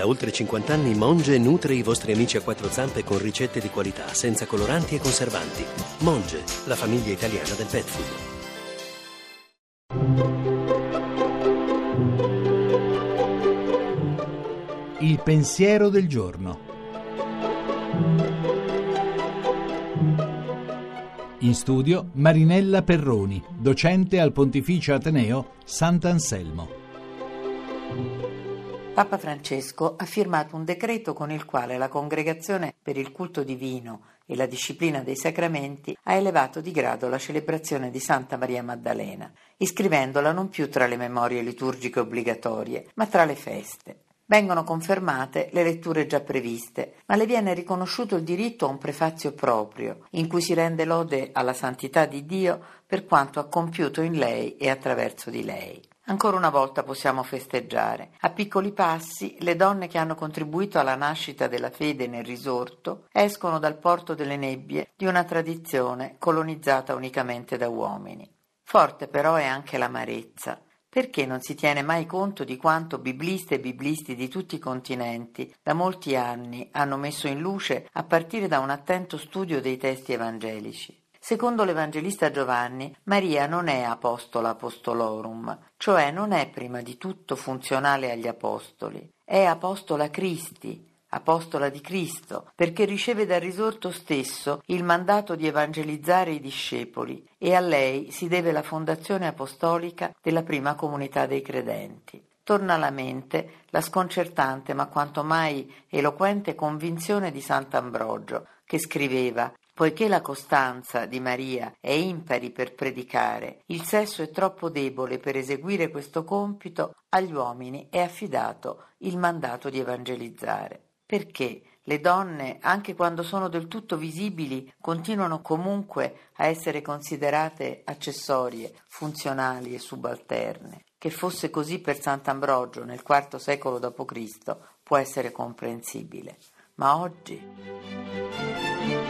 Da oltre 50 anni Monge nutre i vostri amici a quattro zampe con ricette di qualità, senza coloranti e conservanti. Monge, la famiglia italiana del pet food. Il pensiero del giorno. In studio Marinella Perroni, docente al Pontificio Ateneo Sant'Anselmo. Papa Francesco ha firmato un decreto con il quale la Congregazione per il culto divino e la disciplina dei sacramenti ha elevato di grado la celebrazione di Santa Maria Maddalena, iscrivendola non più tra le memorie liturgiche obbligatorie, ma tra le feste. Vengono confermate le letture già previste, ma le viene riconosciuto il diritto a un prefazio proprio, in cui si rende lode alla santità di Dio per quanto ha compiuto in lei e attraverso di lei. Ancora una volta possiamo festeggiare. A piccoli passi, le donne che hanno contribuito alla nascita della fede nel risorto escono dal porto delle nebbie di una tradizione colonizzata unicamente da uomini. Forte però è anche l'amarezza perché non si tiene mai conto di quanto bibliste e biblisti di tutti i continenti da molti anni hanno messo in luce a partire da un attento studio dei testi evangelici? Secondo l'Evangelista Giovanni, Maria non è apostola apostolorum, cioè non è prima di tutto funzionale agli apostoli, è apostola Christi, apostola di Cristo, perché riceve dal risorto stesso il mandato di evangelizzare i discepoli e a lei si deve la fondazione apostolica della prima comunità dei credenti. Torna alla mente la sconcertante ma quanto mai eloquente convinzione di Sant'Ambrogio, che scriveva Poiché la costanza di Maria è impari per predicare, il sesso è troppo debole per eseguire questo compito, agli uomini è affidato il mandato di evangelizzare. Perché le donne, anche quando sono del tutto visibili, continuano comunque a essere considerate accessorie, funzionali e subalterne? Che fosse così per Sant'Ambrogio nel IV secolo d.C. può essere comprensibile. Ma oggi...